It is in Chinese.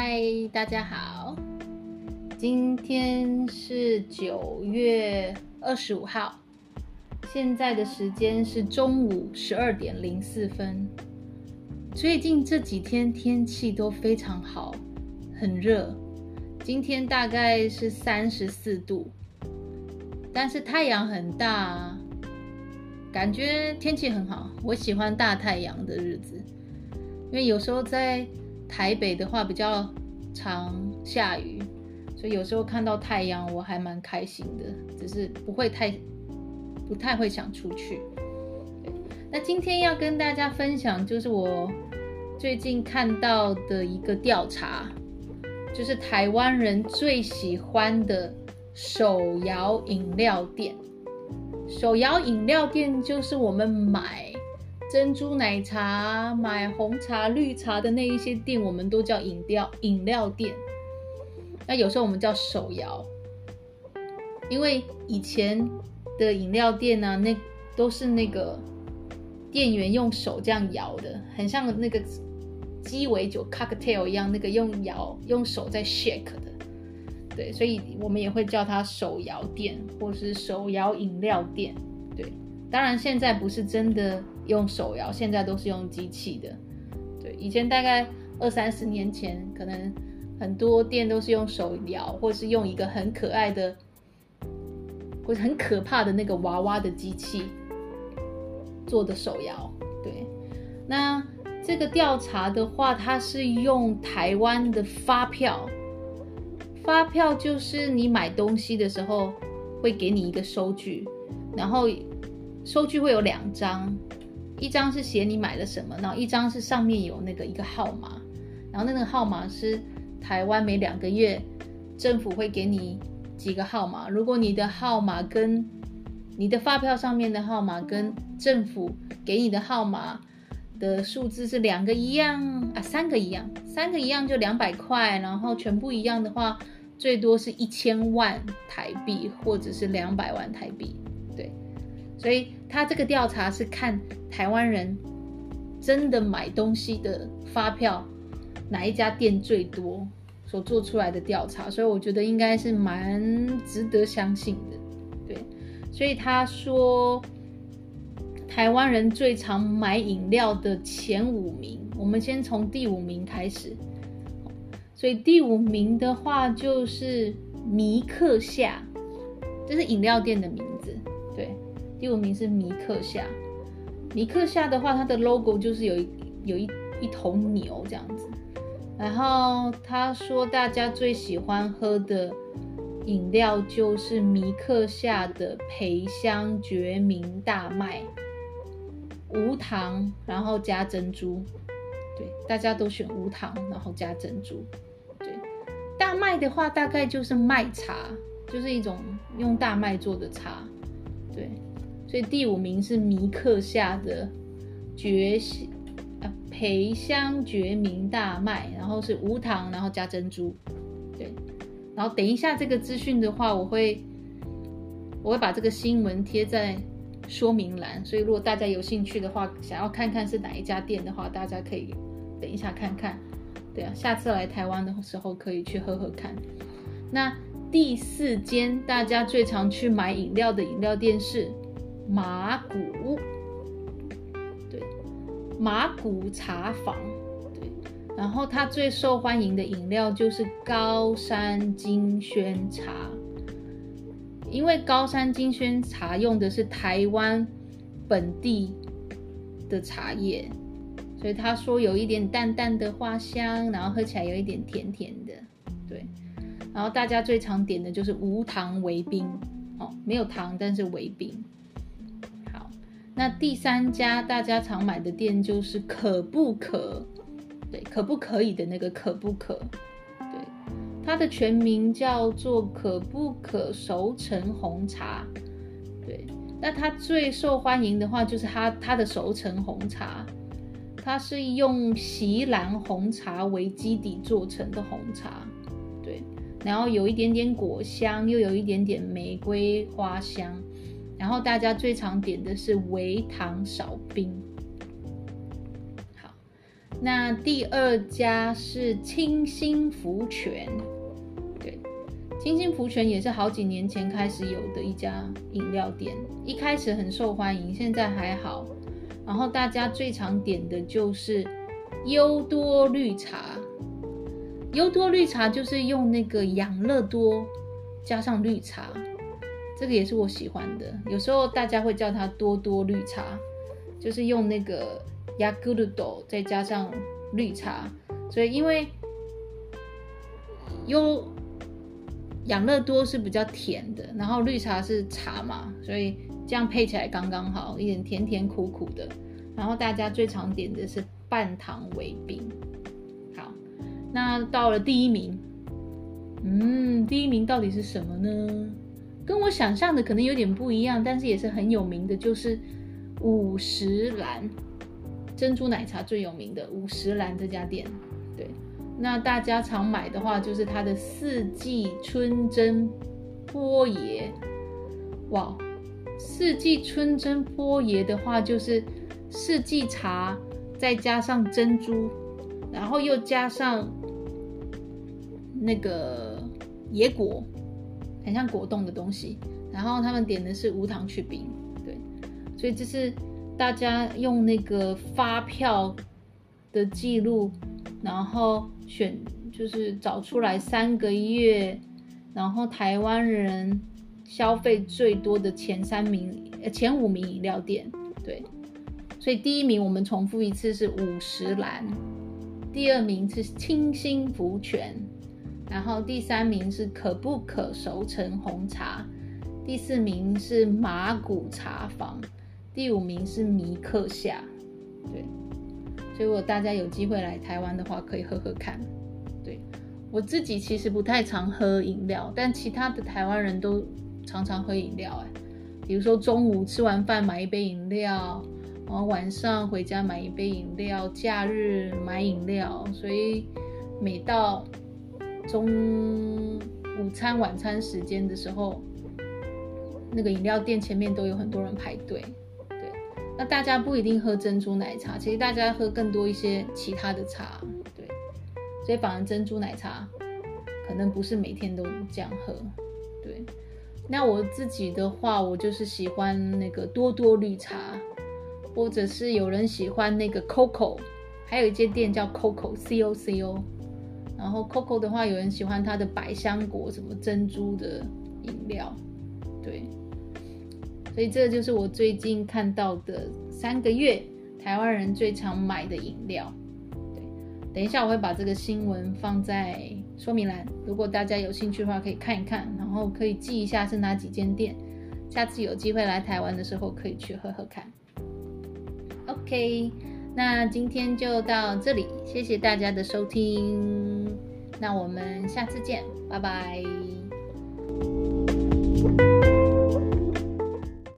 嗨，大家好，今天是九月二十五号，现在的时间是中午十二点零四分。最近这几天天气都非常好，很热，今天大概是三十四度，但是太阳很大，感觉天气很好。我喜欢大太阳的日子，因为有时候在台北的话比较常下雨，所以有时候看到太阳我还蛮开心的，只是不会太不太会想出去。那今天要跟大家分享，就是我最近看到的一个调查，就是台湾人最喜欢的手摇饮料店。手摇饮料店就是我们买。珍珠奶茶、买红茶、绿茶的那一些店，我们都叫饮料饮料店。那有时候我们叫手摇，因为以前的饮料店呢、那都是那个店员用手这样摇的，很像那个鸡尾酒 cocktail 一样，那个用摇用手在 shake 的。对，所以我们也会叫它手摇店，或是手摇饮料店。对。当然，现在不是真的用手摇，现在都是用机器的。对，以前大概二三十年前，可能很多店都是用手摇，或是用一个很可爱的，或者很可怕的那个娃娃的机器做的手摇。对，那这个调查的话，它是用台湾的发票，发票就是你买东西的时候会给你一个收据，然后。收据会有两张，一张是写你买了什么，然后一张是上面有那个一个号码，然后那个号码是台湾每两个月政府会给你几个号码，如果你的号码跟你的发票上面的号码跟政府给你的号码的数字是两个一样啊，三个一样，三个一样就两百块，然后全部一样的话，最多是一千万台币或者是两百万台币，对。所以他这个调查是看台湾人真的买东西的发票哪一家店最多所做出来的调查，所以我觉得应该是蛮值得相信的。对，所以他说台湾人最常买饮料的前五名，我们先从第五名开始。所以第五名的话就是米克夏，这是饮料店的名字。第五名是米克夏，米克夏的话，它的 logo 就是有一有一一头牛这样子。然后他说，大家最喜欢喝的饮料就是米克夏的培香决明大麦，无糖，然后加珍珠。对，大家都选无糖，然后加珍珠。对，大麦的话，大概就是麦茶，就是一种用大麦做的茶。对。所以第五名是迷客夏的绝香啊培香决明大麦，然后是无糖，然后加珍珠，对。然后等一下这个资讯的话，我会我会把这个新闻贴在说明栏，所以如果大家有兴趣的话，想要看看是哪一家店的话，大家可以等一下看看。对啊，下次来台湾的时候可以去喝喝看。那第四间大家最常去买饮料的饮料店是。麻古，对，麻古茶坊，对，然后它最受欢迎的饮料就是高山金萱茶，因为高山金萱茶用的是台湾本地的茶叶，所以他说有一点淡淡的花香，然后喝起来有一点甜甜的，对，然后大家最常点的就是无糖维冰，哦，没有糖，但是维冰。那第三家大家常买的店就是可不可，对，可不可以的那个可不可，对，它的全名叫做可不可熟成红茶，对，那它最受欢迎的话就是它它的熟成红茶，它是用锡兰红茶为基底做成的红茶，对，然后有一点点果香，又有一点点玫瑰花香。然后大家最常点的是微糖少冰。好，那第二家是清新福泉，对，清新福泉也是好几年前开始有的一家饮料店，一开始很受欢迎，现在还好。然后大家最常点的就是优多绿茶，优多绿茶就是用那个养乐多加上绿茶，这个也是我喜欢的。有时候大家会叫它多多绿茶，就是用那个。雅咕噜豆再加上绿茶，所以因为优养乐多是比较甜的，然后绿茶是茶嘛，所以这样配起来刚刚好，一点甜甜苦苦的。然后大家最常点的是半糖微冰。好，那到了第一名，嗯，第一名到底是什么呢？跟我想象的可能有点不一样，但是也是很有名的，就是五十岚。珍珠奶茶最有名的五十岚这家店，对，那大家常买的话就是它的四季春珍波爷，哇，四季春珍波爷的话就是四季茶再加上珍珠，然后又加上那个野果，很像果冻的东西，然后他们点的是无糖去冰，对，所以这是。大家用那个发票的记录，然后选就是找出来三个月，然后台湾人消费最多的前三名，呃，前五名饮料店，对，所以第一名我们重复一次是五十岚，第二名是清新福泉，然后第三名是可不可熟成红茶，第四名是麻古茶坊。第五名是尼克夏，对，所以如果大家有机会来台湾的话，可以喝喝看。对，我自己其实不太常喝饮料，但其他的台湾人都常常喝饮料。哎，比如说中午吃完饭买一杯饮料，然后晚上回家买一杯饮料，假日买饮料，所以每到中午餐、晚餐时间的时候，那个饮料店前面都有很多人排队。对那大家不一定喝珍珠奶茶，其实大家喝更多一些其他的茶，对，所以反而珍珠奶茶可能不是每天都这样喝，对。那我自己的话，我就是喜欢那个多多绿茶，或者是有人喜欢那个 Coco，还有一间店叫 Coco C O C O，然后 Coco 的话，有人喜欢它的百香果什么珍珠的饮料，对。所以这就是我最近看到的三个月台湾人最常买的饮料。对，等一下我会把这个新闻放在说明栏，如果大家有兴趣的话可以看一看，然后可以记一下是哪几间店，下次有机会来台湾的时候可以去喝喝看。OK，那今天就到这里，谢谢大家的收听，那我们下次见，拜拜。